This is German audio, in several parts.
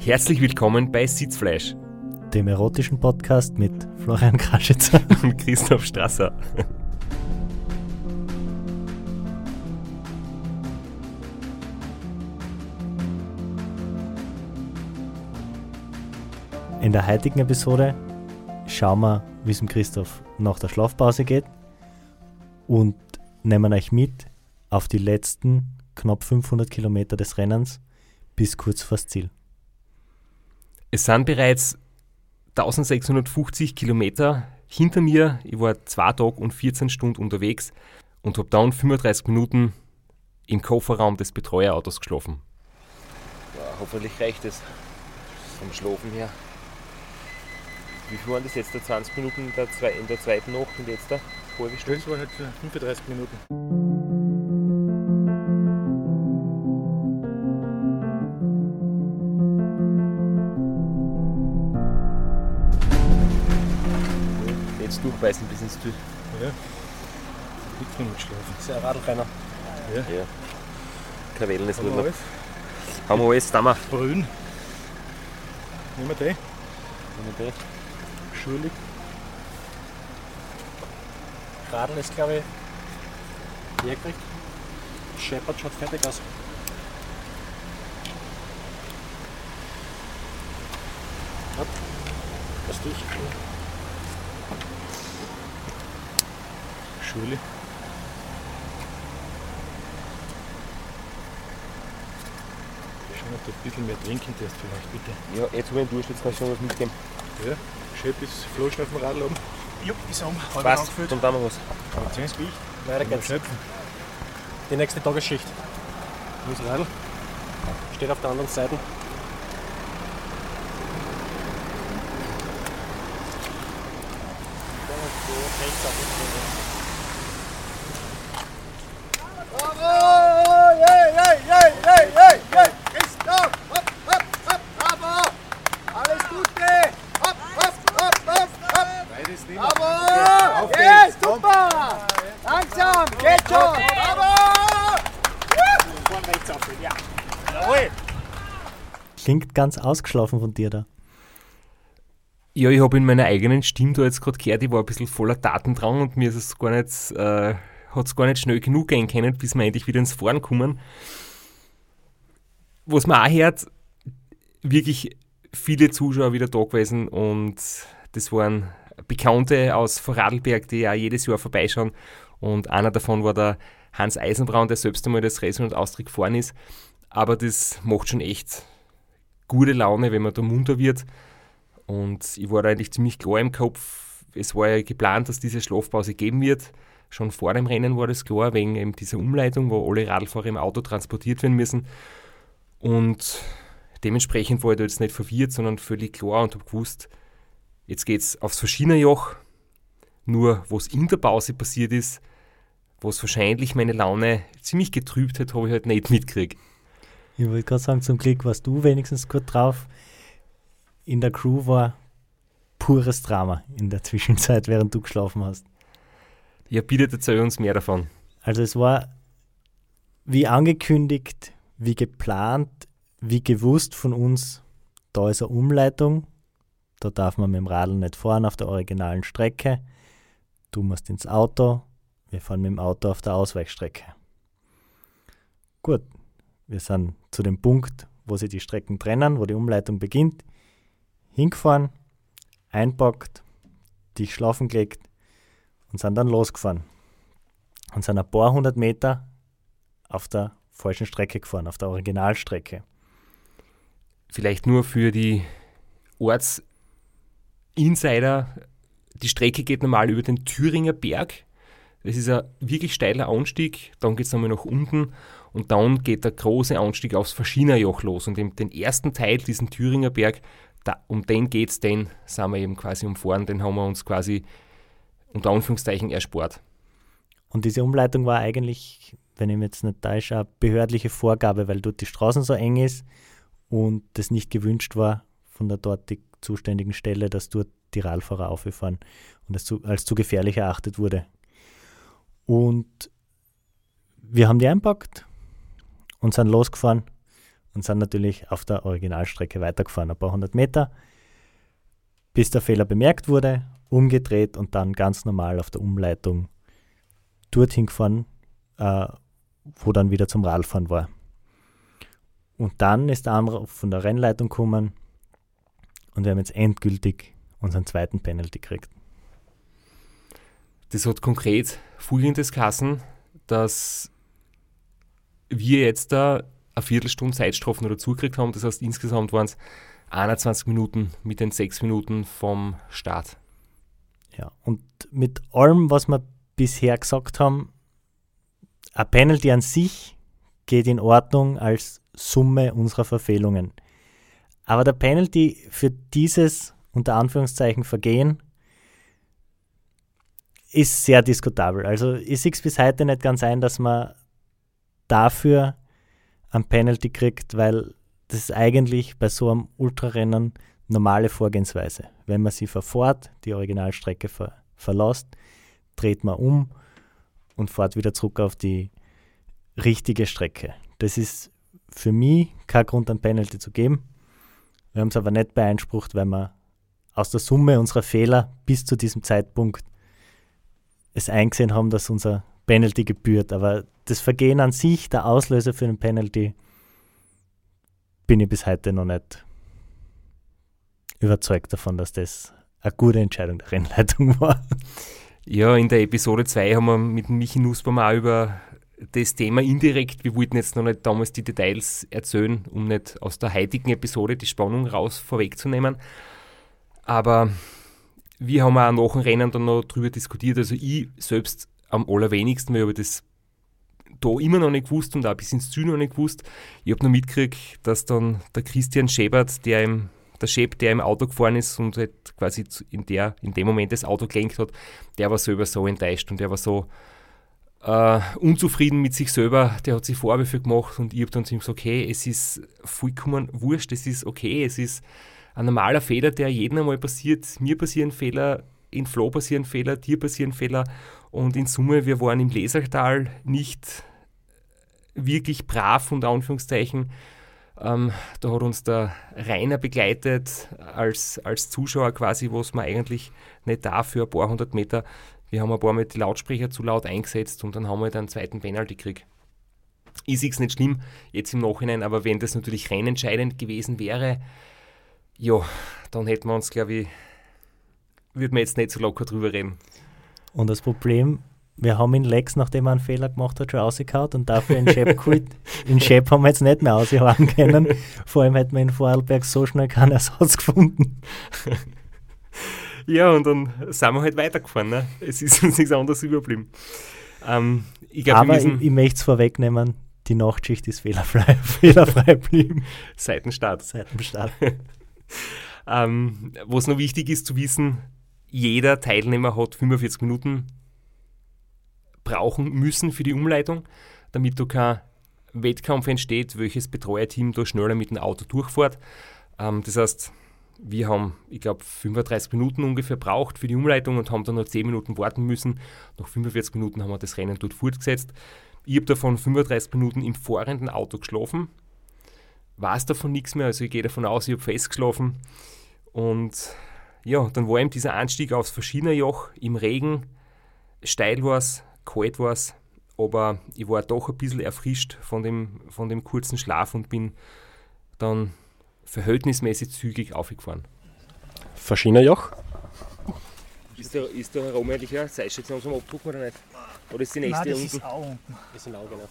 Herzlich willkommen bei Sitzfleisch dem erotischen Podcast mit Florian Kraschitzer und Christoph Strasser. In der heutigen Episode schauen wir, wie es dem Christoph nach der Schlafpause geht und nehmen euch mit auf die letzten knapp 500 Kilometer des Rennens bis kurz vors Ziel. Es sind bereits 1650 Kilometer hinter mir. Ich war zwei Tage und 14 Stunden unterwegs und habe dann 35 Minuten im Kofferraum des Betreuerautos geschlafen. Ja, hoffentlich reicht es vom Schlafen her. Wie viel waren das jetzt? 20 Minuten in der, zweiten Nacht und jetzt halbe Stunde? Das war halt 35 Minuten. Durchbeißen bis ins Ziel. Ja. Nicht von mitschlafen. Das ist ja ein Radlrenner. Ja. ja. Kein Wellness Haben wir alles? Haben wir alles, da wir. Brühen. Nehmen wir den. Nehmen wir den. Schulig. Radl ist, glaube ich, hergekriegt. Shepard schaut fertig aus. Ja, das dich. Schule. Schon noch ein bisschen mehr trinken darfst vielleicht, bitte. Ja, jetzt habe ich einen Durst, jetzt kannst du noch was mitgeben. Ja, schön bis Flaschen auf dem Radl oben. Jupp, ist um. Halb angefüllt. dann tun wir was. Gewicht. Weiter geht's. Schnöpfen. Die nächste Tagesschicht. Wo ist das Radl? Steht auf der anderen Seite. Beides nicht. Bravo! Yes, super! Langsam, geht schon! Bravo! Klingt ganz ausgeschlafen von dir da. Ja, ich habe in meiner eigenen Stimme da jetzt gerade gehört, ich war ein bisschen voller Tatendrang und mir ist es gar nicht, äh, hat es gar nicht schnell genug gehen können, bis wir endlich wieder ins Fahren kommen. Was man auch hört, wirklich viele Zuschauer wieder da gewesen und das waren Bekannte aus Vorarlberg, die auch jedes Jahr vorbeischauen und einer davon war der Hans Eisenbraun, der selbst einmal das Racing und Austria gefahren ist. Aber das macht schon echt gute Laune, wenn man da munter wird. Und ich war da eigentlich ziemlich klar im Kopf. Es war ja geplant, dass diese Schlafpause geben wird. Schon vor dem Rennen war das klar, wegen eben dieser Umleitung, wo alle Radlfahrer im Auto transportiert werden müssen. Und dementsprechend war ich da jetzt nicht verwirrt, sondern völlig klar und habe gewusst, jetzt geht es aufs Verschienerjoch. Nur, was in der Pause passiert ist, was wahrscheinlich meine Laune ziemlich getrübt hat, habe ich halt nicht mitgekriegt. Ich wollte gerade sagen, zum Glück warst du wenigstens gut drauf. In der Crew war pures Drama in der Zwischenzeit, während du geschlafen hast. Ja, bitte erzähl uns mehr davon. Also es war wie angekündigt, wie geplant, wie gewusst von uns, da ist eine Umleitung, da darf man mit dem Radl nicht fahren auf der originalen Strecke. Du musst ins Auto, wir fahren mit dem Auto auf der Ausweichstrecke. Gut, wir sind zu dem Punkt, wo sie die Strecken trennen, wo die Umleitung beginnt, hingefahren, einpackt, dich schlafen gelegt und sind dann losgefahren. Und sind ein paar hundert Meter auf der falschen Strecke gefahren, auf der Originalstrecke. Vielleicht nur für die Ortsinsider. Die Strecke geht normal über den Thüringer Berg. Das ist ein wirklich steiler Anstieg. Dann geht es nochmal nach unten und dann geht der große Anstieg aufs Verschienerjoch los. Und den ersten Teil, diesen Thüringer Berg, da, um den geht es, den sind wir eben quasi umfahren. Den haben wir uns quasi unter Anführungszeichen erspart. Und diese Umleitung war eigentlich, wenn ich mich jetzt nicht täusche, eine behördliche Vorgabe, weil dort die Straßen so eng ist und das nicht gewünscht war von der dortig zuständigen Stelle, dass dort die Radfahrer aufgefahren und es zu, als zu gefährlich erachtet wurde. Und wir haben die einpackt und sind losgefahren und sind natürlich auf der Originalstrecke weitergefahren, ein paar hundert Meter, bis der Fehler bemerkt wurde, umgedreht und dann ganz normal auf der Umleitung dorthin gefahren, äh, wo dann wieder zum Radfahren war. Und dann ist der Anruf von der Rennleitung gekommen und wir haben jetzt endgültig unseren zweiten Penalty gekriegt. Das hat konkret folgendes Kassen, dass wir jetzt da eine Viertelstunde Zeitstrafen oder zugekriegt haben. Das heißt, insgesamt waren es 21 Minuten mit den sechs Minuten vom Start. Ja, und mit allem, was wir bisher gesagt haben, ein Penalty an sich geht in Ordnung als Summe unserer Verfehlungen. Aber der Penalty für dieses unter Anführungszeichen Vergehen ist sehr diskutabel. Also ich sehe es bis heute nicht ganz ein, dass man dafür ein Penalty kriegt, weil das ist eigentlich bei so einem Ultrarennen normale Vorgehensweise. Wenn man sie verfährt, die Originalstrecke ver verlässt, dreht man um und fährt wieder zurück auf die richtige Strecke. Das ist für mich kein Grund, ein Penalty zu geben. Wir haben es aber nicht beeinsprucht, weil wir aus der Summe unserer Fehler bis zu diesem Zeitpunkt es eingesehen haben, dass unser Penalty gebührt. Aber das Vergehen an sich, der Auslöser für einen Penalty, bin ich bis heute noch nicht überzeugt davon, dass das eine gute Entscheidung der Rennleitung war. Ja, in der Episode 2 haben wir mit Michi Nussbaum auch über das Thema indirekt, wir wollten jetzt noch nicht damals die Details erzählen, um nicht aus der heutigen Episode die Spannung raus vorwegzunehmen. Aber wir haben auch nach dem Rennen dann noch darüber diskutiert. Also ich selbst am allerwenigsten, weil ich das da immer noch nicht gewusst und auch bis ins Ziel noch nicht gewusst. Ich habe noch mitgekriegt, dass dann der Christian Schebert, der im, der Scheb, der im Auto gefahren ist und halt quasi in, der, in dem Moment das Auto gelenkt hat, der war selber so enttäuscht und der war so äh, unzufrieden mit sich selber, der hat sich Vorwürfe gemacht und ich habe dann zu ihm gesagt, okay, es ist vollkommen wurscht, es ist okay, es ist ein normaler Fehler, der jedem einmal passiert. Mir passieren Fehler, in Flo passieren Fehler, dir passieren Fehler und in Summe, wir waren im Lesertal nicht wirklich brav, unter Anführungszeichen. Ähm, da hat uns der Rainer begleitet als, als Zuschauer quasi, was man eigentlich nicht darf für ein paar hundert Meter. Wir haben ein paar Mal die Lautsprecher zu laut eingesetzt und dann haben wir einen zweiten Penalty gekriegt. Sehe es nicht schlimm, jetzt im Nachhinein, aber wenn das natürlich rennentscheidend gewesen wäre, ja, dann hätten wir uns, glaube ich, würde man jetzt nicht so locker drüber reden. Und das Problem, wir haben in Lex, nachdem er einen Fehler gemacht hat, schon rausgehauen und dafür in Shep. In Shep haben wir jetzt nicht mehr ausgehauen können. Vor allem hätten wir in Vorarlberg so schnell keinen Ersatz gefunden. Ja, und dann sind wir halt weitergefahren. Ne? Es ist uns nichts anderes überblieben. Ähm, ich glaub, Aber ich, ich möchte es vorwegnehmen, die Nachtschicht ist fehlerfrei, fehlerfrei geblieben. Seit dem Start. Seit dem Start. ähm, was noch wichtig ist zu wissen, jeder Teilnehmer hat 45 Minuten brauchen müssen für die Umleitung, damit da kein Wettkampf entsteht, welches Betreuerteam da schneller mit dem Auto durchfährt. Ähm, das heißt, wir haben, ich glaube, 35 Minuten ungefähr braucht für die Umleitung und haben dann noch 10 Minuten warten müssen. Nach 45 Minuten haben wir das Rennen dort fortgesetzt. Ich habe davon 35 Minuten im fahrenden Auto geschlafen. Weiß davon nichts mehr, also ich gehe davon aus, ich habe festgeschlafen. Und ja, dann war eben dieser Anstieg aufs Verschiedenerjoch im Regen. Steil war es, kalt war es, aber ich war doch ein bisschen erfrischt von dem, von dem kurzen Schlaf und bin dann verhältnismäßig zügig aufgefahren. Verschienerjoch? Ist da, ist da herum eigentlich eine Zeitstation zum Abdrucken oder nicht? Oder ist die nächste Nein, das unten? ist auch unten. Das sind auch, genau.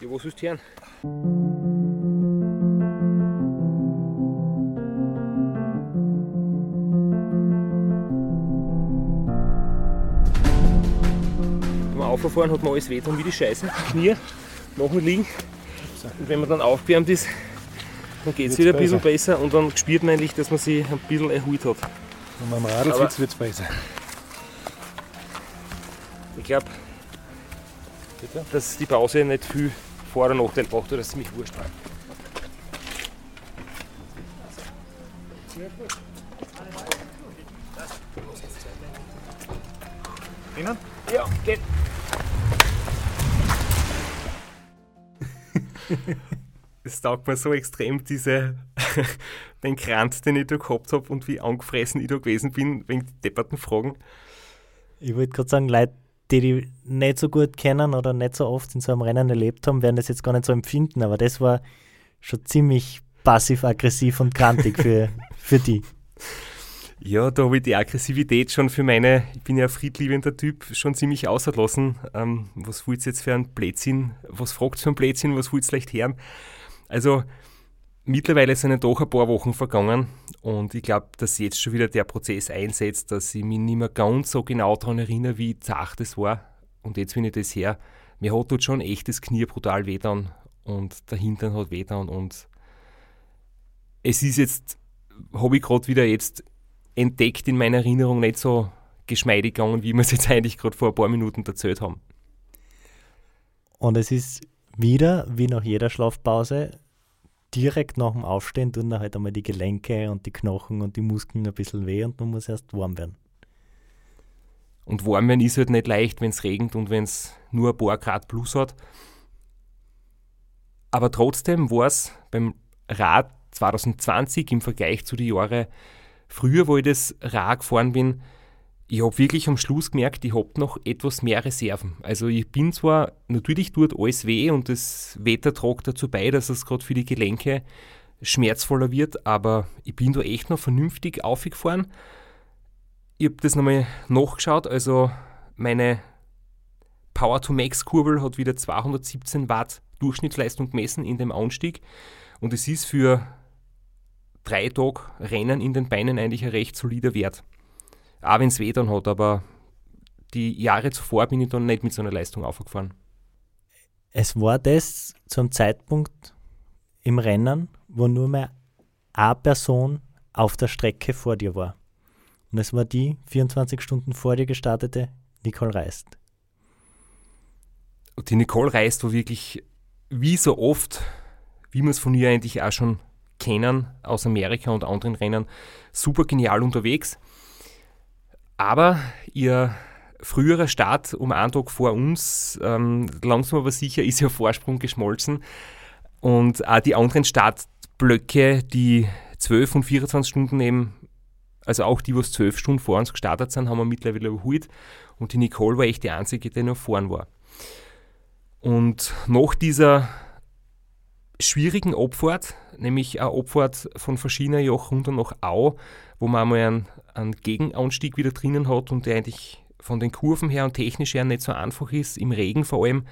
Ja, was willst du hören? Beim Auffahren hat man alles weh wie die Scheiße, Knie, nach dem Liegen. Und wenn man dann aufgewärmt ist, dann geht es wieder ein bisschen besser. besser und dann spürt man eigentlich, dass man sich ein bisschen erholt hat. Wenn man am Radl sitzt, wird es besser. Ich glaube, dass die Pause nicht viel Vor- oder Nachteil braucht, oder dass es mich wurscht war. Innen? Ja, geht. Es taugt mir so extrem, diese, den Kranz, den ich da gehabt habe und wie angefressen ich da gewesen bin, wegen die depperten Fragen. Ich wollte gerade sagen, Leute, die die nicht so gut kennen oder nicht so oft in so einem Rennen erlebt haben, werden das jetzt gar nicht so empfinden, aber das war schon ziemlich passiv-aggressiv und krantig für, für die. Ja, da habe ich die Aggressivität schon für meine, ich bin ja ein friedliebender Typ, schon ziemlich ausgelassen. Ähm, was wollt ihr jetzt für ein Blödsinn? Was fragt für ein Blödsinn? Was wollt ihr leicht hören? Also, mittlerweile sind doch ein paar Wochen vergangen und ich glaube, dass jetzt schon wieder der Prozess einsetzt, dass ich mich nicht mehr ganz so genau daran erinnere, wie zart das war. Und jetzt, wenn ich das her, mir hat dort schon echt das Knie brutal wehtan und der Hintern hat wehtan und es ist jetzt, habe ich gerade wieder jetzt entdeckt in meiner Erinnerung nicht so geschmeidig gegangen, wie wir es jetzt eigentlich gerade vor ein paar Minuten erzählt haben. Und es ist wieder, wie nach jeder Schlafpause, direkt nach dem Aufstehen tun dann halt einmal die Gelenke und die Knochen und die Muskeln ein bisschen weh und man muss erst warm werden. Und warm werden ist halt nicht leicht, wenn es regnet und wenn es nur ein paar Grad plus hat. Aber trotzdem war es beim Rad 2020 im Vergleich zu den Jahren früher, wo ich das Rad gefahren bin, ich habe wirklich am Schluss gemerkt, ich habe noch etwas mehr Reserven. Also ich bin zwar, natürlich tut alles weh und das Wetter tragt dazu bei, dass es gerade für die Gelenke schmerzvoller wird, aber ich bin da echt noch vernünftig aufgefahren. Ich habe das nochmal nachgeschaut, also meine Power-to-Max-Kurbel hat wieder 217 Watt Durchschnittsleistung gemessen in dem Anstieg und es ist für drei Tage Rennen in den Beinen eigentlich ein recht solider Wert. Auch wenn es weh dann hat, aber die Jahre zuvor bin ich dann nicht mit so einer Leistung aufgefahren. Es war das zum Zeitpunkt im Rennen, wo nur mehr eine Person auf der Strecke vor dir war. Und es war die 24 Stunden vor dir gestartete Nicole Reist. Die Nicole Reist war wirklich, wie so oft, wie wir es von ihr eigentlich auch schon kennen aus Amerika und anderen Rennen, super genial unterwegs. Aber ihr früherer Start um einen Tag vor uns, ähm, langsam aber sicher, ist ihr Vorsprung geschmolzen. Und auch die anderen Startblöcke, die 12 und 24 Stunden eben, also auch die, was 12 Stunden vor uns gestartet sind, haben wir mittlerweile überholt. Und die Nicole war echt die einzige, die noch vorn war. Und nach dieser schwierigen Abfahrt, nämlich eine Abfahrt von verschiedenen Joch runter nach Au, wo man einmal einen, einen Gegenanstieg wieder drinnen hat und der eigentlich von den Kurven her und technisch her nicht so einfach ist, im Regen vor allem.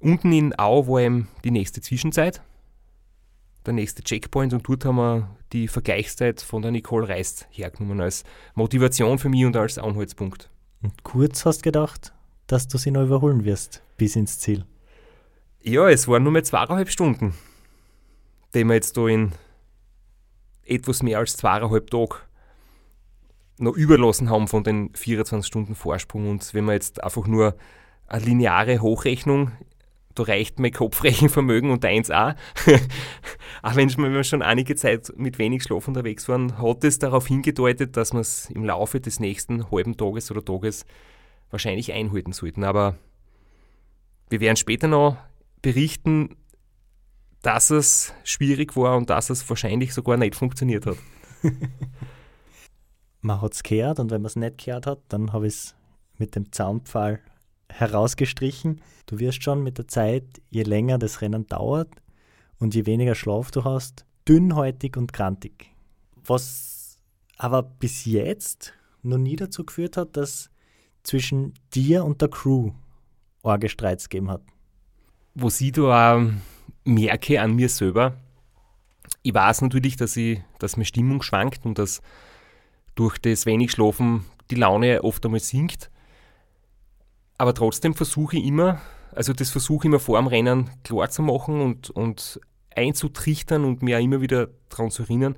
Unten in Au war eben die nächste Zwischenzeit, der nächste Checkpoint und dort haben wir die Vergleichszeit von der Nicole Reist hergenommen als Motivation für mich und als Anhaltspunkt. Und kurz hast gedacht, dass du sie noch überholen wirst bis ins Ziel. Ja, es waren nur mehr zweieinhalb Stunden, die wir jetzt da in etwas mehr als zweieinhalb Tage noch überlassen haben von den 24 Stunden Vorsprung. Und wenn man jetzt einfach nur eine lineare Hochrechnung, da reicht mein Kopfrechenvermögen und eins auch. auch wenn wir schon einige Zeit mit wenig Schlaf unterwegs waren, hat es darauf hingedeutet, dass wir es im Laufe des nächsten halben Tages oder Tages wahrscheinlich einhalten sollten. Aber wir werden später noch berichten, dass es schwierig war und dass es wahrscheinlich sogar nicht funktioniert hat. man hat es gehört und wenn man es nicht gehört hat, dann habe ich es mit dem Zaunpfahl herausgestrichen. Du wirst schon mit der Zeit, je länger das Rennen dauert und je weniger Schlaf du hast, dünnhäutig und krantig. Was aber bis jetzt noch nie dazu geführt hat, dass zwischen dir und der Crew Orgestreits gegeben hat was ich da auch merke an mir selber, ich weiß natürlich, dass, ich, dass meine Stimmung schwankt und dass durch das wenig Schlafen die Laune oft einmal sinkt. Aber trotzdem versuche ich immer, also das versuche ich immer vor dem Rennen klar zu machen und, und einzutrichtern und mir auch immer wieder daran zu erinnern,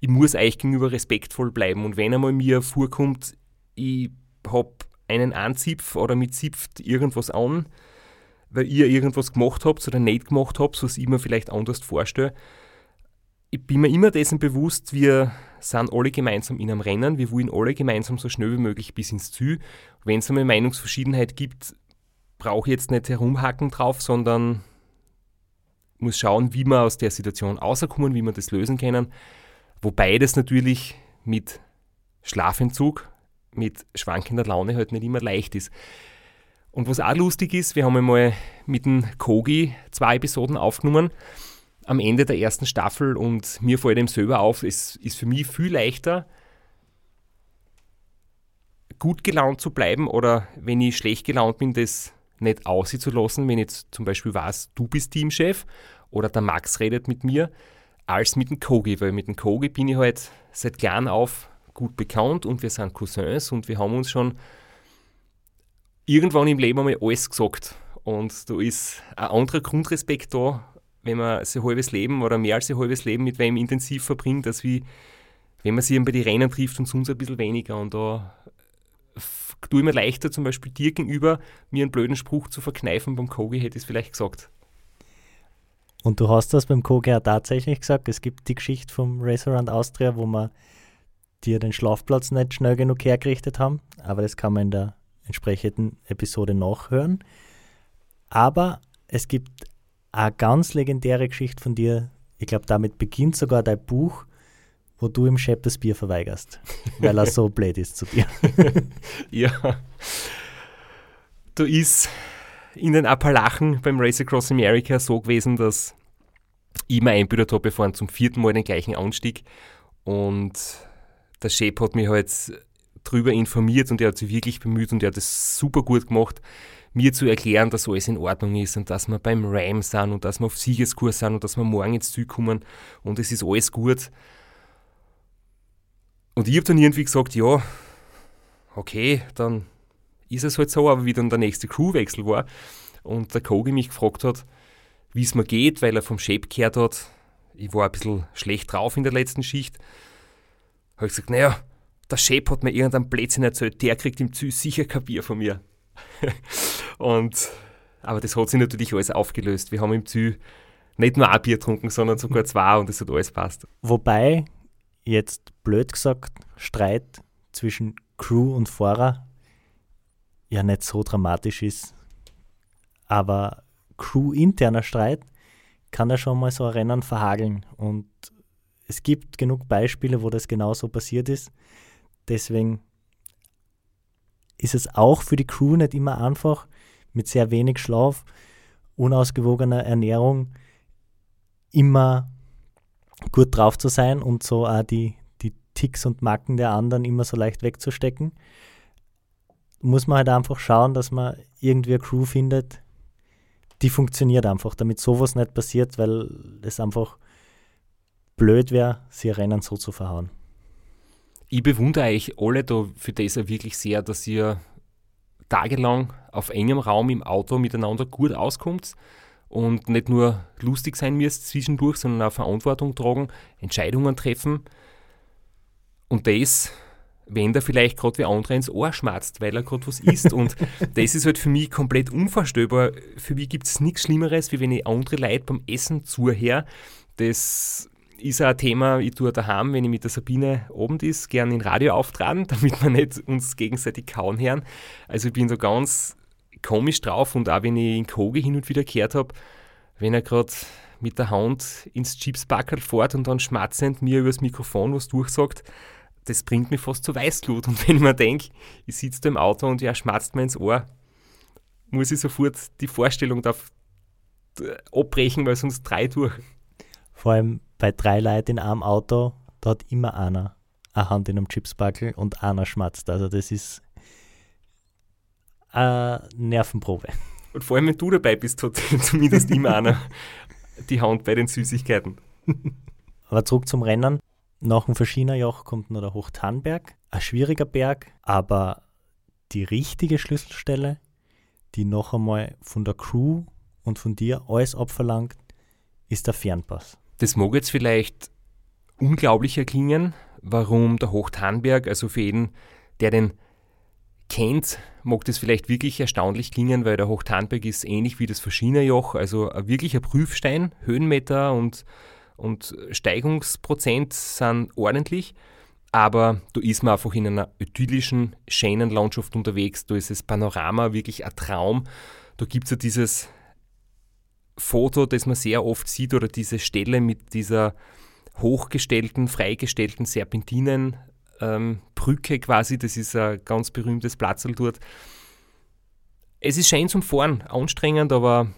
ich muss euch gegenüber respektvoll bleiben. Und wenn einmal mir vorkommt, ich habe einen Anzipf oder mit zipft irgendwas an, weil ihr irgendwas gemacht habt oder nicht gemacht habt, was ich mir vielleicht anders vorstelle. Ich bin mir immer dessen bewusst, wir sind alle gemeinsam in einem Rennen, wir wollen alle gemeinsam so schnell wie möglich bis ins Ziel. Wenn es eine Meinungsverschiedenheit gibt, brauche ich jetzt nicht herumhacken drauf, sondern muss schauen, wie wir aus der Situation rauskommen, wie wir das lösen können. Wobei das natürlich mit Schlafentzug, mit schwankender Laune halt nicht immer leicht ist. Und was auch lustig ist, wir haben einmal mit dem Kogi zwei Episoden aufgenommen. Am Ende der ersten Staffel und mir fällt eben selber auf, es ist für mich viel leichter, gut gelaunt zu bleiben oder wenn ich schlecht gelaunt bin, das nicht aussehen zu lassen, wenn jetzt zum Beispiel weiß, du bist Teamchef oder der Max redet mit mir, als mit dem Kogi, weil mit dem Kogi bin ich halt seit klein auf gut bekannt und wir sind Cousins und wir haben uns schon irgendwann im Leben einmal alles gesagt. Und da ist ein anderer Grundrespekt da, wenn man sein halbes Leben oder mehr als sein halbes Leben mit wem intensiv verbringt, als wie wenn man sich bei den Rennen trifft und sonst ein bisschen weniger. Und da tue ich mir leichter, zum Beispiel dir gegenüber, mir einen blöden Spruch zu verkneifen. Beim Kogi hätte ich es vielleicht gesagt. Und du hast das beim Kogi auch tatsächlich gesagt. Es gibt die Geschichte vom Restaurant Austria, wo wir dir den Schlafplatz nicht schnell genug hergerichtet haben. Aber das kann man in der entsprechenden Episode nachhören. Aber es gibt eine ganz legendäre Geschichte von dir. Ich glaube, damit beginnt sogar dein Buch, wo du im Chef das Bier verweigerst, weil er so blöd ist zu dir. ja. Da ist in den Appalachen beim Race Across America so gewesen, dass ich mir einbildet habe, wir fahren zum vierten Mal den gleichen Anstieg und der Chef hat mich halt drüber informiert und er hat sich wirklich bemüht und er hat es super gut gemacht mir zu erklären, dass alles in Ordnung ist und dass wir beim Ram sind und dass wir auf Siegeskurs sind und dass wir morgen ins Ziel kommen und es ist alles gut. Und ich habe dann irgendwie gesagt, ja, okay, dann ist es halt so, aber wie dann der nächste Crewwechsel war und der Kogi mich gefragt hat, wie es mir geht, weil er vom Shape gehört hat, ich war ein bisschen schlecht drauf in der letzten Schicht, habe ich gesagt, naja, der Shape hat mir irgendeinen Blödsinn erzählt, der kriegt im Ziel sicher kein Bier von mir. und, aber das hat sich natürlich alles aufgelöst. Wir haben im Ziel nicht nur ein Bier getrunken, sondern sogar zwei und es hat alles passt. Wobei, jetzt blöd gesagt, Streit zwischen Crew und Fahrer ja nicht so dramatisch ist. Aber Crew-interner Streit kann ja schon mal so ein Rennen verhageln. Und es gibt genug Beispiele, wo das genauso passiert ist. Deswegen ist es auch für die Crew nicht immer einfach, mit sehr wenig Schlaf, unausgewogener Ernährung immer gut drauf zu sein und so auch die, die Ticks und Macken der anderen immer so leicht wegzustecken. Muss man halt einfach schauen, dass man irgendwie eine Crew findet, die funktioniert einfach, damit sowas nicht passiert, weil es einfach blöd wäre, sie Rennen so zu verhauen ich bewundere euch alle da für das ja wirklich sehr, dass ihr tagelang auf engem Raum im Auto miteinander gut auskommt und nicht nur lustig sein müsst zwischendurch, sondern auch Verantwortung tragen, Entscheidungen treffen. Und das, wenn da vielleicht gerade wie andere ins Ohr schmatzt, weil er gerade was isst. Und das ist halt für mich komplett unvorstellbar. Für mich gibt es nichts Schlimmeres, wie wenn ich andere Leute beim Essen zuhöre. Das ist ein Thema, ich tue daheim, wenn ich mit der Sabine Abend ist, gerne in Radio auftragen, damit wir nicht uns gegenseitig kauen hören. Also ich bin da ganz komisch drauf und auch wenn ich in Kogi hin und wieder gehört habe, wenn er gerade mit der Hand ins Chipsbackerl fährt und dann schmatzend mir übers Mikrofon was durchsagt, das bringt mich fast zur Weißglut. Und wenn ich mir denke, ich sitze da im Auto und er schmatzt mir ins Ohr, muss ich sofort die Vorstellung da abbrechen, weil sonst drei durch. Vor allem bei drei Leuten in einem Auto, da hat immer einer eine Hand in einem Chipsbackel und einer schmatzt. Also das ist eine Nervenprobe. Und vor allem, wenn du dabei bist, hat zumindest immer einer die Hand bei den Süßigkeiten. Aber zurück zum Rennen. Nach dem Verschienerjoch kommt noch der Hochtanberg. Ein schwieriger Berg, aber die richtige Schlüsselstelle, die noch einmal von der Crew und von dir alles abverlangt, ist der Fernpass. Das mag jetzt vielleicht unglaublicher klingen, warum der Hochtanberg, also für jeden, der den kennt, mag das vielleicht wirklich erstaunlich klingen, weil der Hochtanberg ist ähnlich wie das Verschienerjoch, also ein wirklicher Prüfstein, Höhenmeter und, und Steigungsprozent sind ordentlich, aber da ist man einfach in einer idyllischen, schönen Landschaft unterwegs, da ist das Panorama wirklich ein Traum, da gibt es ja dieses Foto, das man sehr oft sieht, oder diese Stelle mit dieser hochgestellten, freigestellten Serpentinenbrücke ähm, quasi, das ist ein ganz berühmtes Platzl dort. Es ist schön zum Fahren, anstrengend, aber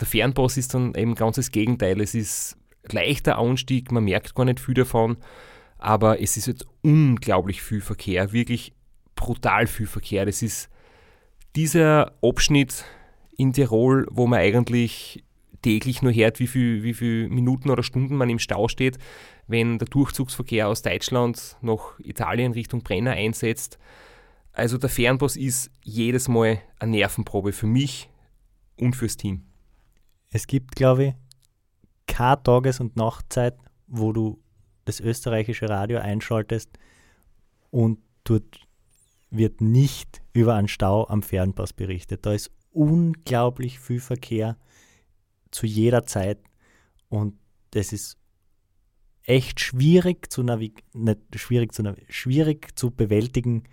der Fernpass ist dann eben ganz das Gegenteil. Es ist leichter Anstieg, man merkt gar nicht viel davon, aber es ist jetzt unglaublich viel Verkehr, wirklich brutal viel Verkehr. Das ist dieser Abschnitt in Tirol, wo man eigentlich täglich nur hört, wie viele wie viel Minuten oder Stunden man im Stau steht, wenn der Durchzugsverkehr aus Deutschland nach Italien Richtung Brenner einsetzt. Also der Fernbus ist jedes Mal eine Nervenprobe für mich und fürs Team. Es gibt, glaube ich, keine Tages- und Nachtzeit, wo du das österreichische Radio einschaltest und dort wird nicht über einen Stau am Fernpass berichtet. Da ist unglaublich viel Verkehr zu jeder Zeit und das ist echt schwierig zu nicht schwierig zu schwierig zu bewältigen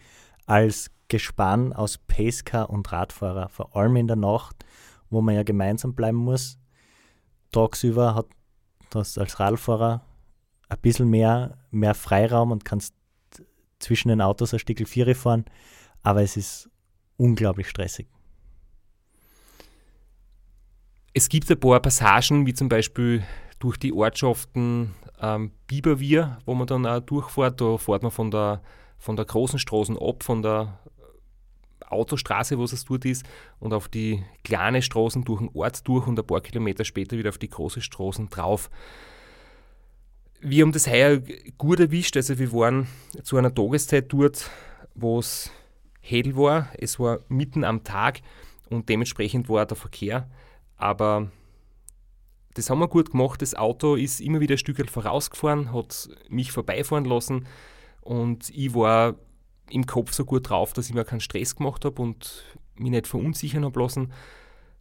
als Gespann aus Pacecar und Radfahrer, vor allem in der Nacht, wo man ja gemeinsam bleiben muss. Tagsüber hat das als Radfahrer ein bisschen mehr, mehr Freiraum und kannst zwischen den Autos ein Stück Viere fahren, aber es ist unglaublich stressig. Es gibt ein paar Passagen, wie zum Beispiel durch die Ortschaften ähm, Biberwier, wo man dann auch durchfährt. Da fährt man von der, von der großen Straße ab, von der Autostraße, wo es dort ist, und auf die kleine Straßen durch den Ort durch und ein paar Kilometer später wieder auf die große Straßen drauf. Wir haben das heuer gut erwischt. Also wir waren zu einer Tageszeit dort, wo es hell war. Es war mitten am Tag und dementsprechend war der Verkehr aber das haben wir gut gemacht. Das Auto ist immer wieder ein Stück vorausgefahren, hat mich vorbeifahren lassen und ich war im Kopf so gut drauf, dass ich mir keinen Stress gemacht habe und mich nicht verunsichern habe lassen.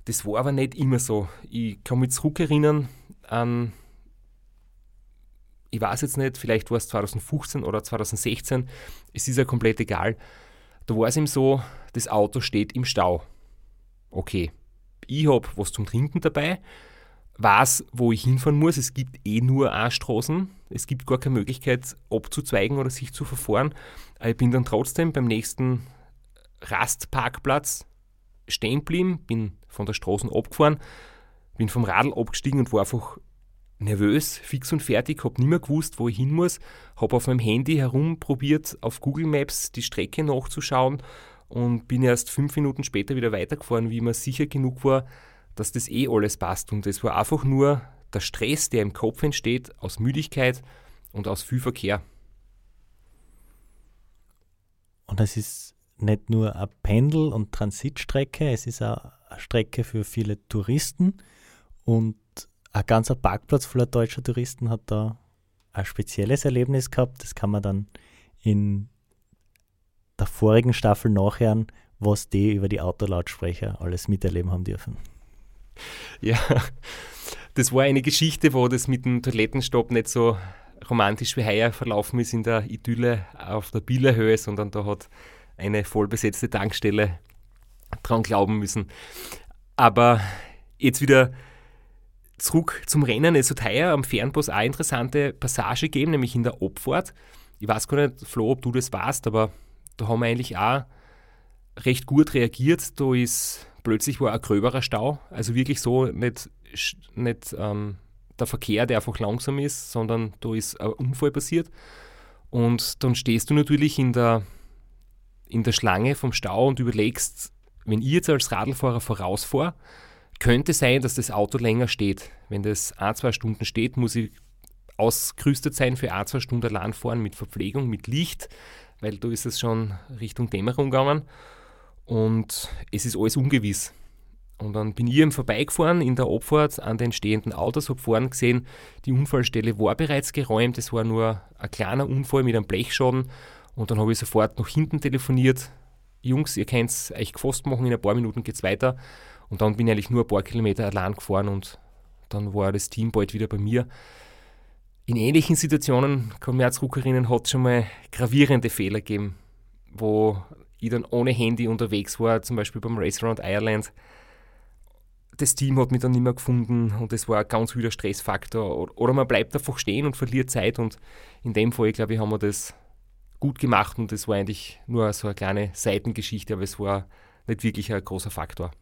Das war aber nicht immer so. Ich kann mich zurückerinnern an, ich weiß jetzt nicht, vielleicht war es 2015 oder 2016, es ist ja komplett egal. Da war es ihm so, das Auto steht im Stau. Okay, ich habe was zum Trinken dabei, weiß, wo ich hinfahren muss. Es gibt eh nur A-Straßen. Es gibt gar keine Möglichkeit abzuzweigen oder sich zu verfahren. Ich bin dann trotzdem beim nächsten Rastparkplatz stehen geblieben, bin von der Straße abgefahren, bin vom Radl abgestiegen und war einfach nervös, fix und fertig, habe nicht mehr gewusst, wo ich hin muss, habe auf meinem Handy herumprobiert, auf Google Maps die Strecke nachzuschauen und bin erst fünf Minuten später wieder weitergefahren, wie mir sicher genug war, dass das eh alles passt. Und es war einfach nur der Stress, der im Kopf entsteht, aus Müdigkeit und aus viel Verkehr. Und es ist nicht nur eine Pendel- und Transitstrecke, es ist auch eine Strecke für viele Touristen. Und ein ganzer Parkplatz voller deutscher Touristen hat da ein spezielles Erlebnis gehabt. Das kann man dann in der vorigen Staffel nachhören, was die über die Autolautsprecher alles miterleben haben dürfen. Ja, das war eine Geschichte, wo das mit dem Toilettenstopp nicht so romantisch wie heuer verlaufen ist in der Idylle auf der Bielerhöhe, sondern da hat eine vollbesetzte Tankstelle dran glauben müssen. Aber jetzt wieder zurück zum Rennen. Es hat heuer am Fernbus auch eine interessante Passage gegeben, nämlich in der Abfahrt. Ich weiß gar nicht, Flo, ob du das warst, aber da haben wir eigentlich auch recht gut reagiert. Da ist plötzlich war ein gröberer Stau, also wirklich so nicht, nicht ähm, der Verkehr, der einfach langsam ist, sondern da ist ein Unfall passiert. Und dann stehst du natürlich in der, in der Schlange vom Stau und überlegst, wenn ich jetzt als Radlfahrer vorausfahre, könnte sein, dass das Auto länger steht. Wenn das ein, zwei Stunden steht, muss ich ausgerüstet sein für ein, zwei Stunden allein fahren mit Verpflegung, mit Licht, weil da ist es schon Richtung Dämmerung gegangen und es ist alles ungewiss. Und dann bin ich eben vorbeigefahren in der Abfahrt an den stehenden Autos, habe vorne gesehen, die Unfallstelle war bereits geräumt, es war nur ein kleiner Unfall mit einem Blechschaden und dann habe ich sofort nach hinten telefoniert. Jungs, ihr könnt es euch gefasst machen, in ein paar Minuten geht es weiter. Und dann bin ich eigentlich nur ein paar Kilometer allein gefahren und dann war das Team bald wieder bei mir in ähnlichen Situationen, zurückerinnern, hat es schon mal gravierende Fehler gegeben, wo ich dann ohne Handy unterwegs war, zum Beispiel beim Race Around Ireland. das Team hat mich dann nicht mehr gefunden und das war ein ganz wieder Stressfaktor. Oder man bleibt einfach stehen und verliert Zeit und in dem Fall, glaube ich, haben wir das gut gemacht und das war eigentlich nur so eine kleine Seitengeschichte, aber es war nicht wirklich ein großer Faktor.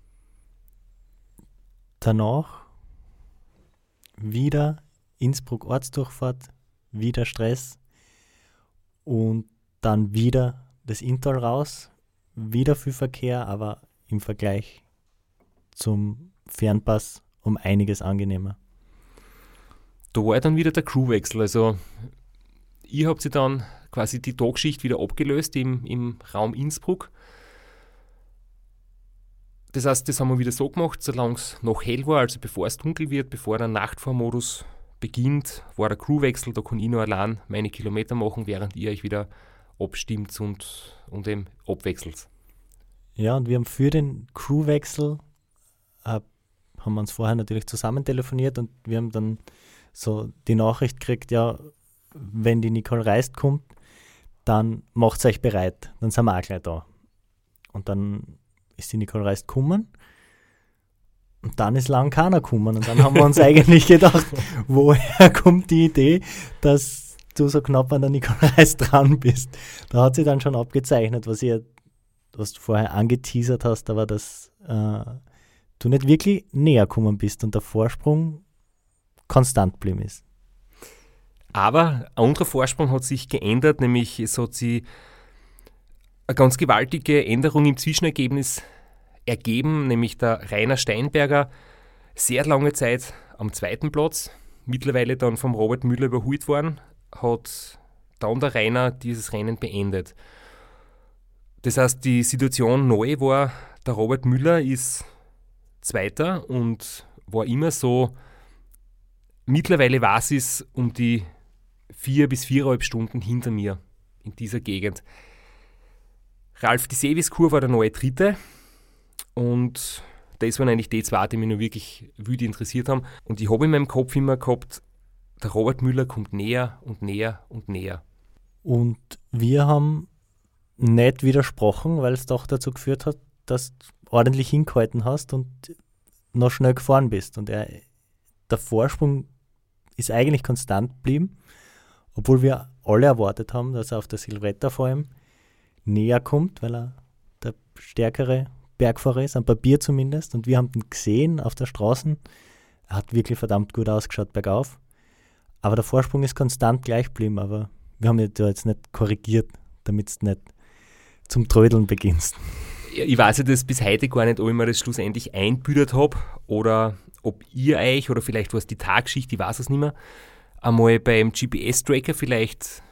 Danach wieder Innsbruck Ortsdurchfahrt, wieder Stress und dann wieder das Intal raus, wieder viel Verkehr, aber im Vergleich zum Fernpass um einiges angenehmer. Da war dann wieder der Crewwechsel. Also, ihr habt sie dann quasi die Tagschicht wieder abgelöst im, im Raum Innsbruck. Das heißt, das haben wir wieder so gemacht, solange es noch hell war, also bevor es dunkel wird, bevor der Nachtfahrmodus beginnt, war der Crewwechsel, da kann ich nur allein meine Kilometer machen, während ihr euch wieder abstimmt und, und eben abwechselt. Ja, und wir haben für den Crewwechsel äh, haben wir uns vorher natürlich zusammen telefoniert und wir haben dann so die Nachricht gekriegt, ja, wenn die Nicole Reist kommt, dann macht euch bereit, dann sind wir auch gleich da. Und dann ist die Nicole Reist gekommen und dann ist lang keiner gekommen und dann haben wir uns eigentlich gedacht, woher kommt die Idee, dass du so knapp an der Reist dran bist. Da hat sie dann schon abgezeichnet, was ihr, was du vorher angeteasert hast, aber dass äh, du nicht wirklich näher gekommen bist und der Vorsprung konstant geblieben ist. Aber ein anderer Vorsprung hat sich geändert, nämlich es hat sich eine ganz gewaltige Änderung im Zwischenergebnis ergeben, nämlich der Rainer Steinberger sehr lange Zeit am zweiten Platz, mittlerweile dann vom Robert Müller überholt worden, hat dann der Rainer dieses Rennen beendet. Das heißt, die Situation neu war, der Robert Müller ist Zweiter und war immer so, mittlerweile war es um die vier bis viereinhalb Stunden hinter mir in dieser Gegend. Ralf Giseviskur war der neue Dritte und das waren eigentlich die zwei, die mich nur wirklich wütend interessiert haben. Und ich habe in meinem Kopf immer gehabt, der Robert Müller kommt näher und näher und näher. Und wir haben nicht widersprochen, weil es doch dazu geführt hat, dass du ordentlich hingehalten hast und noch schnell gefahren bist. Und er, der Vorsprung ist eigentlich konstant geblieben, obwohl wir alle erwartet haben, dass er auf der Silvretta vor allem näher kommt, weil er der stärkere Bergfahrer ist, am Papier zumindest. Und wir haben ihn gesehen auf der Straße. Er hat wirklich verdammt gut ausgeschaut bergauf. Aber der Vorsprung ist konstant gleich geblieben. Aber wir haben ihn da jetzt nicht korrigiert, damit du nicht zum Trödeln beginnst. Ich weiß ja das bis heute gar nicht, ob ich mir das schlussendlich einbüdert habe oder ob ihr euch oder vielleicht war es die Tagschicht, ich weiß es nicht mehr, einmal beim GPS-Tracker vielleicht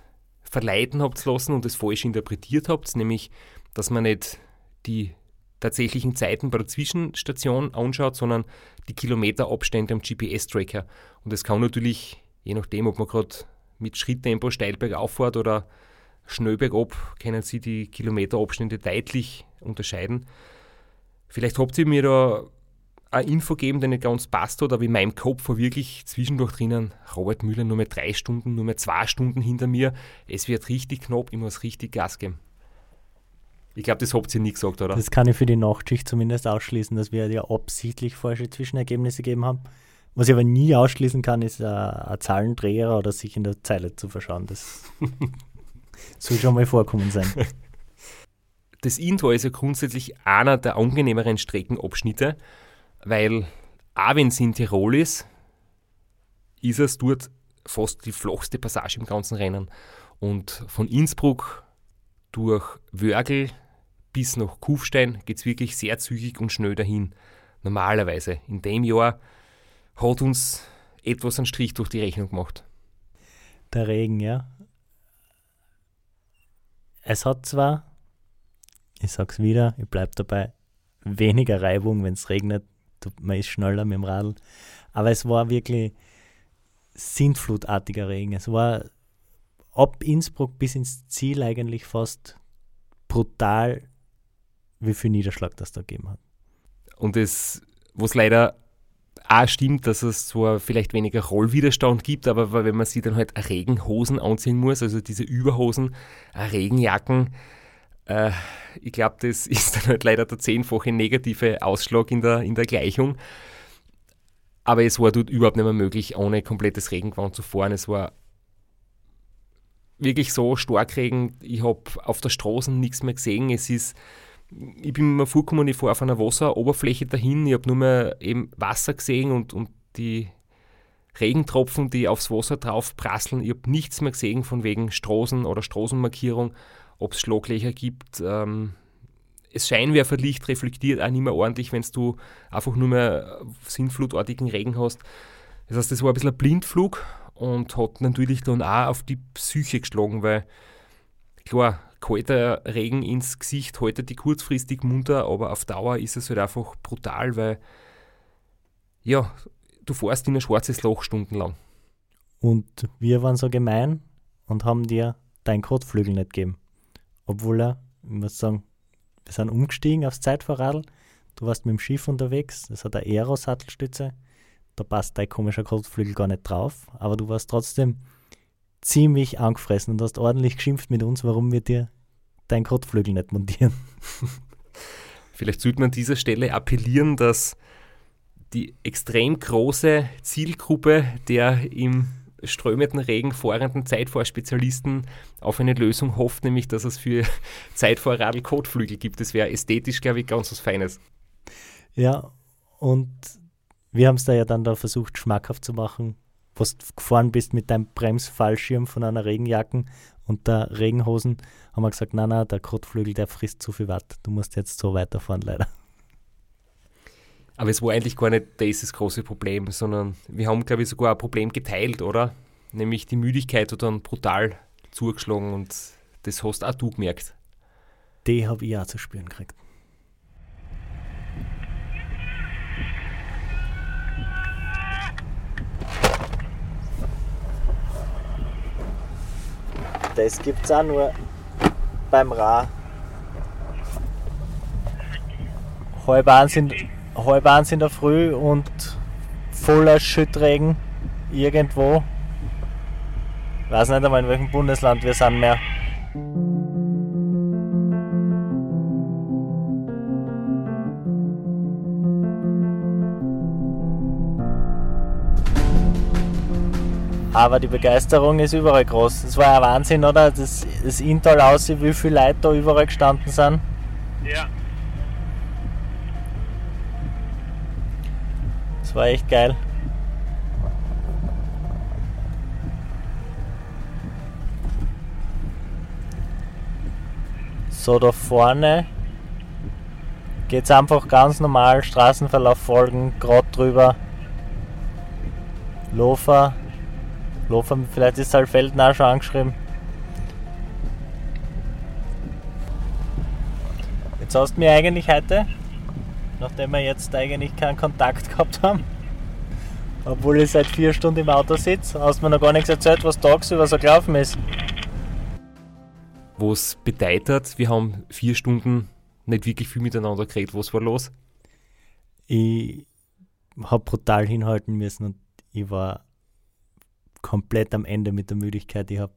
verleiten habt lassen und es falsch interpretiert habt, nämlich, dass man nicht die tatsächlichen Zeiten bei der Zwischenstation anschaut, sondern die Kilometerabstände am GPS-Tracker. Und das kann natürlich, je nachdem, ob man gerade mit Schritttempo steil bergauf fährt oder schnell bergab, können Sie die Kilometerabstände deutlich unterscheiden. Vielleicht habt ihr mir da eine Info geben, die nicht ganz passt hat, aber in meinem Kopf war wirklich zwischendurch drinnen, Robert Müller nur mehr drei Stunden, nur mehr zwei Stunden hinter mir. Es wird richtig knapp, ich muss richtig Gas geben. Ich glaube, das habt ihr nie gesagt, oder? Das kann ich für die Nachtschicht zumindest ausschließen, dass wir ja absichtlich falsche Zwischenergebnisse gegeben haben. Was ich aber nie ausschließen kann, ist äh, ein Zahlendreher oder sich in der Zeile zu verschauen. Das soll schon mal vorkommen sein. Das Intor ist ja grundsätzlich einer der angenehmeren Streckenabschnitte weil auch wenn es in Tirol ist, ist es dort fast die flachste Passage im ganzen Rennen. Und von Innsbruck durch Wörgl bis nach Kufstein geht es wirklich sehr zügig und schnell dahin. Normalerweise. In dem Jahr hat uns etwas einen Strich durch die Rechnung gemacht. Der Regen, ja. Es hat zwar, ich sag's wieder, ich bleib dabei, weniger Reibung, wenn es regnet, man ist schneller mit dem Radl. Aber es war wirklich sintflutartiger Regen. Es war ab Innsbruck bis ins Ziel eigentlich fast brutal, wie viel Niederschlag das da gegeben hat. Und das, was leider auch stimmt, dass es zwar vielleicht weniger Rollwiderstand gibt, aber wenn man sich dann halt Regenhosen anziehen muss, also diese Überhosen, Regenjacken, äh, ich glaube, das ist dann halt leider der zehnfache negative Ausschlag in der, in der Gleichung. Aber es war dort überhaupt nicht mehr möglich, ohne komplettes Regengewand zu fahren. Es war wirklich so Starkregen. Ich habe auf der Straße nichts mehr gesehen. Es ist, ich bin mir vorgekommen, ich fahre auf einer Wasseroberfläche dahin. Ich habe nur mehr eben Wasser gesehen und, und die Regentropfen, die aufs Wasser drauf prasseln. Ich habe nichts mehr gesehen von wegen Straßen oder Straßenmarkierung, ob es Schlaglöcher gibt. Ähm, das Scheinwerferlicht reflektiert auch nicht mehr ordentlich, wenn du einfach nur mehr sinnflutartigen Regen hast. Das heißt, das war ein bisschen ein Blindflug und hat natürlich dann auch auf die Psyche geschlagen, weil klar, kalter Regen ins Gesicht haltet die kurzfristig munter, aber auf Dauer ist es halt einfach brutal, weil ja, du fährst in ein schwarzes Loch stundenlang. Und wir waren so gemein und haben dir deinen Kotflügel nicht gegeben. Obwohl er, ich muss sagen, wir sind umgestiegen aufs Zeitfahrradl. Du warst mit dem Schiff unterwegs, das hat eine Aero-Sattelstütze. Da passt dein komischer Kotflügel gar nicht drauf, aber du warst trotzdem ziemlich angefressen und hast ordentlich geschimpft mit uns, warum wir dir deinen Kotflügel nicht montieren. Vielleicht sollte man an dieser Stelle appellieren, dass die extrem große Zielgruppe der im strömenden Regen fahrenden Zeitfahrspezialisten auf eine Lösung hofft, nämlich dass es für Zeitfahrradl Kotflügel gibt. Das wäre ästhetisch, glaube ich, ganz was Feines. Ja, und wir haben es da ja dann da versucht, schmackhaft zu machen, was du gefahren bist mit deinem Bremsfallschirm von einer Regenjacken und der Regenhosen, haben wir gesagt, nein, nein, der Kotflügel, der frisst zu viel Watt. Du musst jetzt so weiterfahren, leider. Aber es war eigentlich gar nicht das, das große Problem, sondern wir haben, glaube ich, sogar ein Problem geteilt, oder? Nämlich die Müdigkeit hat dann brutal zugeschlagen und das hast auch du gemerkt. Die habe ich auch zu spüren gekriegt. Das gibt es auch nur beim Ra. Halb eins sind in der Früh und voller Schüttregen irgendwo. Ich weiß nicht einmal in welchem Bundesland wir sind mehr. Aber die Begeisterung ist überall groß. Es war ja Wahnsinn, oder? Das, das Intal aussieht, wie viele Leute da überall gestanden sind. Ja. Das war echt geil. So, da vorne geht es einfach ganz normal, Straßenverlauf folgen, gerade drüber. Lofer, Lofer, vielleicht ist Saalfelden auch schon angeschrieben. Jetzt hast du mir eigentlich heute nachdem wir jetzt eigentlich keinen Kontakt gehabt haben. Obwohl ich seit vier Stunden im Auto sitze, hast du mir noch gar nichts erzählt, was tagsüber so gelaufen ist. Was bedeutet, wir haben vier Stunden nicht wirklich viel miteinander geredet. Was war los? Ich habe brutal hinhalten müssen und ich war komplett am Ende mit der Müdigkeit. Ich habe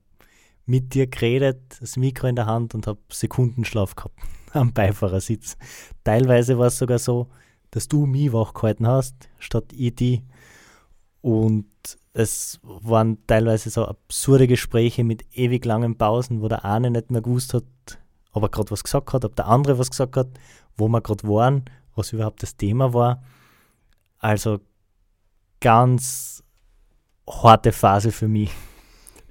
mit dir geredet, das Mikro in der Hand und habe Sekundenschlaf gehabt am Beifahrersitz. Teilweise war es sogar so, dass du mich wach gehalten hast, statt ich die. Und es waren teilweise so absurde Gespräche mit ewig langen Pausen, wo der eine nicht mehr gewusst hat, ob er gerade was gesagt hat, ob der andere was gesagt hat, wo wir gerade waren, was überhaupt das Thema war. Also ganz harte Phase für mich.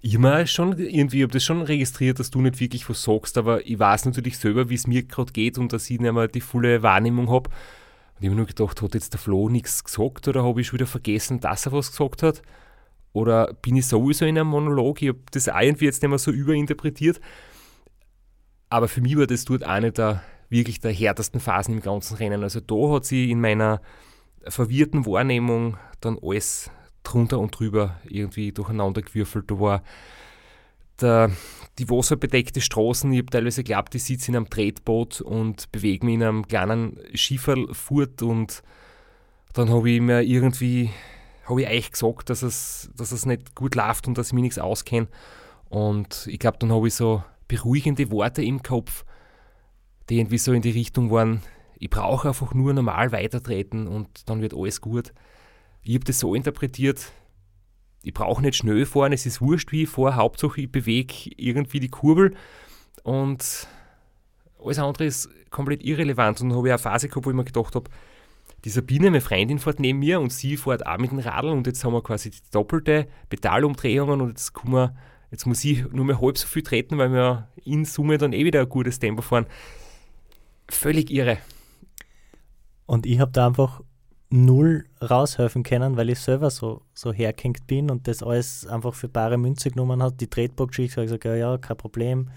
Ich habe schon irgendwie, habe das schon registriert, dass du nicht wirklich was sagst, aber ich weiß natürlich selber, wie es mir gerade geht und dass ich nicht mehr die volle Wahrnehmung habe. Und ich habe nur gedacht, hat jetzt der Flo nichts gesagt oder habe ich schon wieder vergessen, dass er was gesagt hat? Oder bin ich sowieso in einem Monolog? Ich habe das irgendwie jetzt nicht mehr so überinterpretiert. Aber für mich war das dort eine der wirklich der härtesten Phasen im ganzen Rennen. Also da hat sie in meiner verwirrten Wahrnehmung dann alles drunter und drüber irgendwie durcheinander gewürfelt. Da war der, die wasserbedeckte Straßen, ich habe teilweise geglaubt, ich sitze in einem Tretboot und bewege mich in einem kleinen Schifferl fort und dann habe ich mir irgendwie, habe ich euch gesagt, dass es, dass es nicht gut läuft und dass ich mich nichts auskenne. Und ich glaube, dann habe ich so beruhigende Worte im Kopf, die irgendwie so in die Richtung waren, ich brauche einfach nur normal weitertreten und dann wird alles gut Ich habe das so interpretiert, ich brauche nicht schnell fahren, es ist wurscht, wie ich fahre, Hauptsache ich bewege irgendwie die Kurbel und alles andere ist komplett irrelevant. Und dann habe ich eine Phase gehabt, wo ich mir gedacht habe, die Sabine, meine Freundin, fährt neben mir und sie fährt auch mit dem Radl und jetzt haben wir quasi die doppelte Pedalumdrehungen und jetzt, wir, jetzt muss ich nur mehr halb so viel treten, weil wir in Summe dann eh wieder ein gutes Tempo fahren. Völlig irre. Und ich habe da einfach null raushelfen können, weil ich selber so, so hergehängt bin und das alles einfach für bare Münze genommen hat. Die Tretbox-Geschichte habe ich gesagt, ja, ja, kein Problem,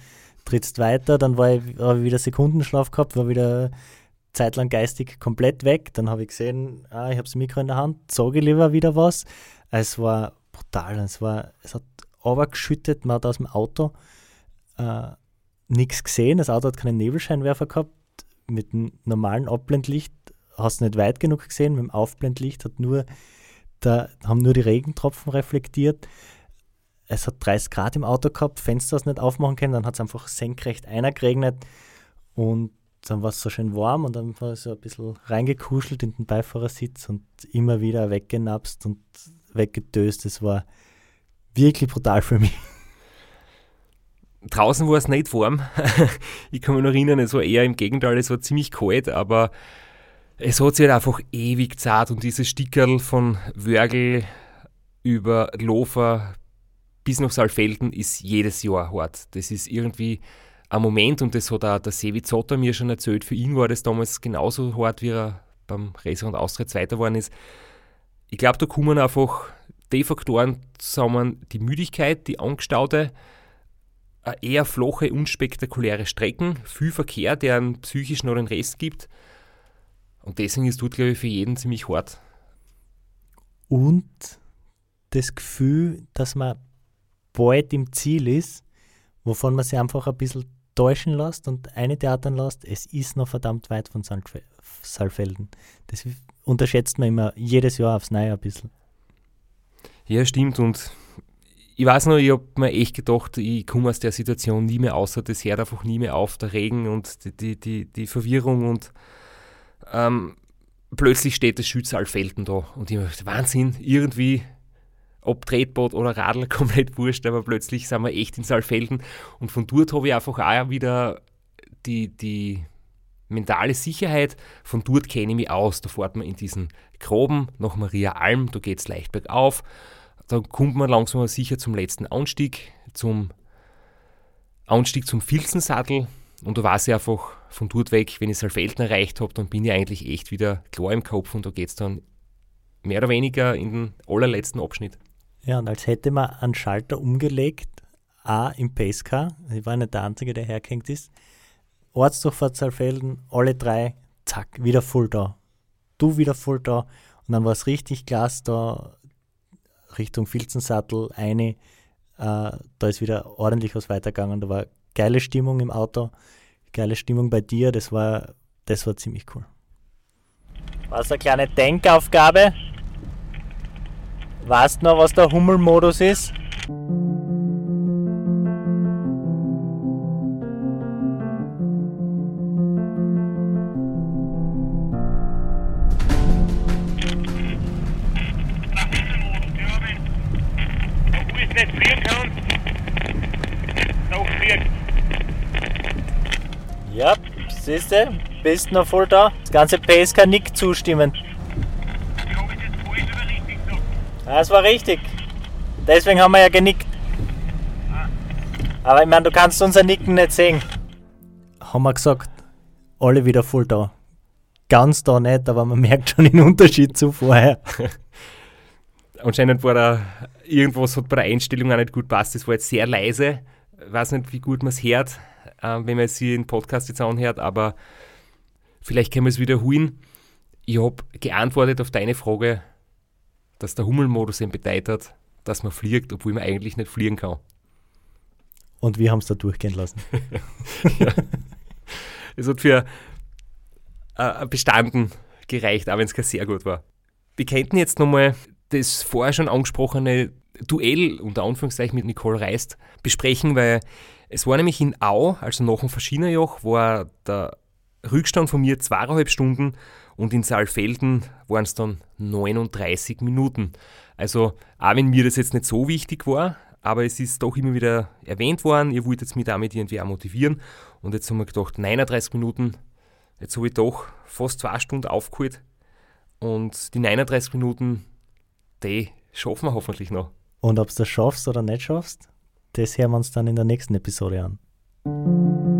trittst weiter. Dann war ich, habe ich wieder Sekundenschlaf gehabt, war wieder zeitlang geistig komplett weg. Dann habe ich gesehen, ah, ich habe das Mikro in der Hand, sage lieber wieder was. Es war brutal, es, war, es hat geschüttet, man hat aus dem Auto äh, nichts gesehen. Das Auto hat keinen Nebelscheinwerfer gehabt. Mit einem normalen Abblendlicht hast du nicht weit genug gesehen. Mit dem Aufblendlicht hat nur, da haben nur die Regentropfen reflektiert. Es hat 30 Grad im Auto gehabt, Fenster hast nicht aufmachen können, dann hat es einfach senkrecht einer geregnet und dann war es so schön warm und dann war es so ein bisschen reingekuschelt in den Beifahrersitz und immer wieder weggenapst und weggetöst. Das war wirklich brutal für mich. Draußen war es nicht warm. ich kann mich noch erinnern, es war eher im Gegenteil, es war ziemlich kalt, aber es hat sich halt einfach ewig zart und dieses Stickerl von Wörgl über Lofer bis nach Saalfelden ist jedes Jahr hart. Das ist irgendwie ein Moment und das hat auch der Sevi Zotter mir schon erzählt. Für ihn war das damals genauso hart, wie er beim Restaurant Austria Zweiter geworden ist. Ich glaube, da kommen einfach die Faktoren zusammen, die Müdigkeit, die angestaute, eher flache, unspektakuläre Strecken, viel Verkehr, der einen psychisch noch den Rest gibt. Und deswegen ist dort, glaube ich, für jeden ziemlich hart. Und das Gefühl, dass man bald im Ziel ist, wovon man sich einfach ein bisschen täuschen lässt und eine Theatern lässt, es ist noch verdammt weit von Saalfelden. Das unterschätzt man immer jedes Jahr aufs Neue ein bisschen. Ja, stimmt. Und ich weiß noch, ich habe mir echt gedacht, ich komme aus der Situation nie mehr außer das hört einfach nie mehr auf, der Regen und die, die, die, die Verwirrung und ähm, plötzlich steht das Schützalfelden da und ich habe Wahnsinn, irgendwie ob Tretboot oder Radl, komplett wurscht, aber plötzlich sind wir echt in Saalfelden und von dort habe ich einfach auch wieder die, die mentale Sicherheit, von dort kenne ich mich aus, da fährt man in diesen Groben nach Maria Alm, da geht es leicht bergauf, dann kommt man langsam aber sicher zum letzten Anstieg, zum Anstieg zum Filzensattel und da weiß ich einfach von dort weg, wenn ich Saalfelden erreicht habe, dann bin ich eigentlich echt wieder klar im Kopf und da geht es dann mehr oder weniger in den allerletzten Abschnitt. Ja, und als hätte man einen Schalter umgelegt, auch im Pacecar, ich war nicht der Einzige, der hergehängt ist, Ortsdorf Zalfelden, alle drei, zack, wieder voll da. Du wieder voll da. Und dann war es richtig klasse da Richtung Filzensattel, eine, äh, da ist wieder ordentlich was weitergegangen. Da war geile Stimmung im Auto, geile Stimmung bei dir, das war, das war ziemlich cool. War es eine kleine Denkaufgabe? Weißt du noch, was der Hummelmodus ist? Ja, siehst du, bist noch voll da. Das ganze Pace kann nicht zustimmen. Das war richtig. Deswegen haben wir ja genickt. Aber ich meine, du kannst unser Nicken nicht sehen. Haben wir gesagt, alle wieder voll da. Ganz da nicht, aber man merkt schon den Unterschied zu vorher. Anscheinend war da irgendwas hat bei der Einstellung auch nicht gut passt. Das war jetzt sehr leise. Ich weiß nicht, wie gut man es hört, äh, wenn man es hier im Podcast jetzt anhört, aber vielleicht können wir es wiederholen. Ich habe geantwortet auf deine Frage, dass der Hummelmodus eben bedeutet, dass man fliegt, obwohl man eigentlich nicht fliegen kann. Und wir haben es da durchgehen lassen. ja. Es hat für äh, bestanden gereicht, auch wenn es kein sehr gut war. Wir könnten jetzt nochmal das vorher schon angesprochene Duell unter Anführungszeichen mit Nicole Reist besprechen, weil es war nämlich in Au, also nach dem Verschienerjoch, war der Rückstand von mir zweieinhalb Stunden und in Saalfelden waren es dann 39 Minuten. Also, auch wenn mir das jetzt nicht so wichtig war, aber es ist doch immer wieder erwähnt worden, ihr wolltet mich damit irgendwie auch motivieren. Und jetzt haben wir gedacht, 39 Minuten, jetzt habe ich doch fast zwei Stunden aufgeholt. Und die 39 Minuten, die schaffen wir hoffentlich noch. Und ob du das schaffst oder nicht schaffst, das hören wir uns dann in der nächsten Episode an.